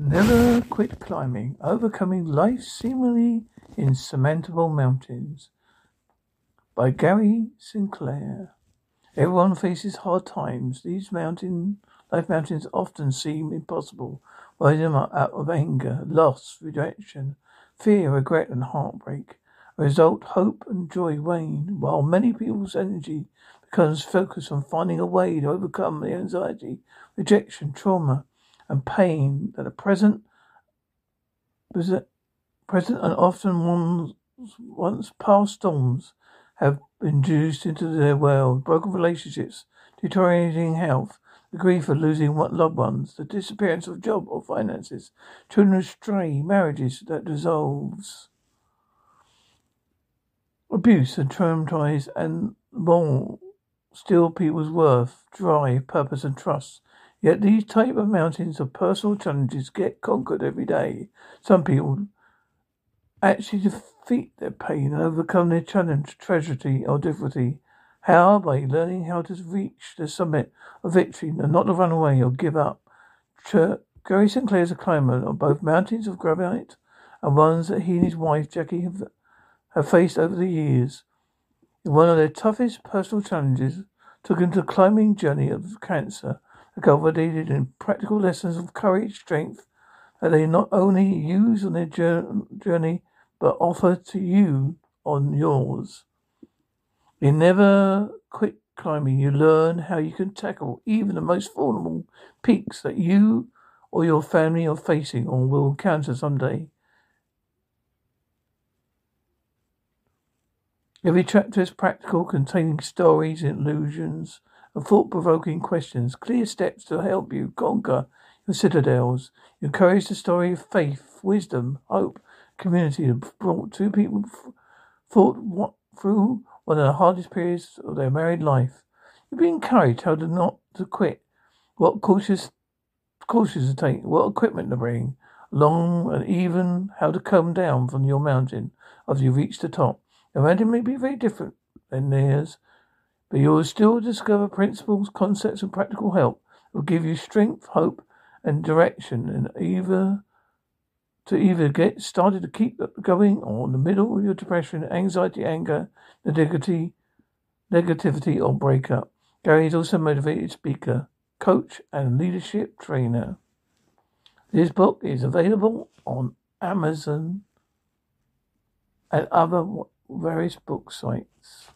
Never quit climbing, overcoming life's seemingly insurmountable mountains. By Gary Sinclair. Everyone faces hard times. These mountain life mountains often seem impossible. Rising up out of anger, loss, rejection, fear, regret, and heartbreak. A result, hope and joy wane, while many people's energy becomes focused on finding a way to overcome the anxiety, rejection, trauma, and pain that are present, present and often once, once past storms have induced into their world. Broken relationships, deteriorating health, the grief of losing loved ones, the disappearance of job or finances, children stray, marriages that dissolves, abuse and traumatize, and more still people's worth, drive, purpose, and trust. Yet these type of mountains of personal challenges get conquered every day. Some people actually defeat their pain and overcome their challenge, tragedy, or difficulty. How? By learning how to reach the summit of victory and not to run away or give up. Gary Sinclair is a climber of both mountains of granite and ones that he and his wife Jackie have, have faced over the years. One of their toughest personal challenges took him to a climbing journey of cancer cultivated in practical lessons of courage, strength that they not only use on their journey, but offer to you on yours. In never quit climbing, you learn how you can tackle even the most formidable peaks that you or your family are facing or will encounter someday. Every chapter is practical, containing stories, illusions, and thought-provoking questions, clear steps to help you conquer your citadels. You encourage the story of faith, wisdom, hope, community that brought two people thought what, through one of the hardest periods of their married life. You'll be encouraged how to not to quit, what cautious cautious to take, what equipment to bring long and even how to come down from your mountain after you reach the top. The mountain may be very different than theirs, but you will still discover principles, concepts, and practical help that will give you strength, hope, and direction, and either to either get started to keep going or in the middle of your depression, anxiety, anger, negativity, negativity, or breakup. Gary is also a motivated speaker, coach, and leadership trainer. This book is available on Amazon and other various book sites.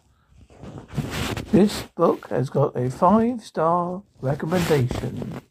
This book has got a five star recommendation.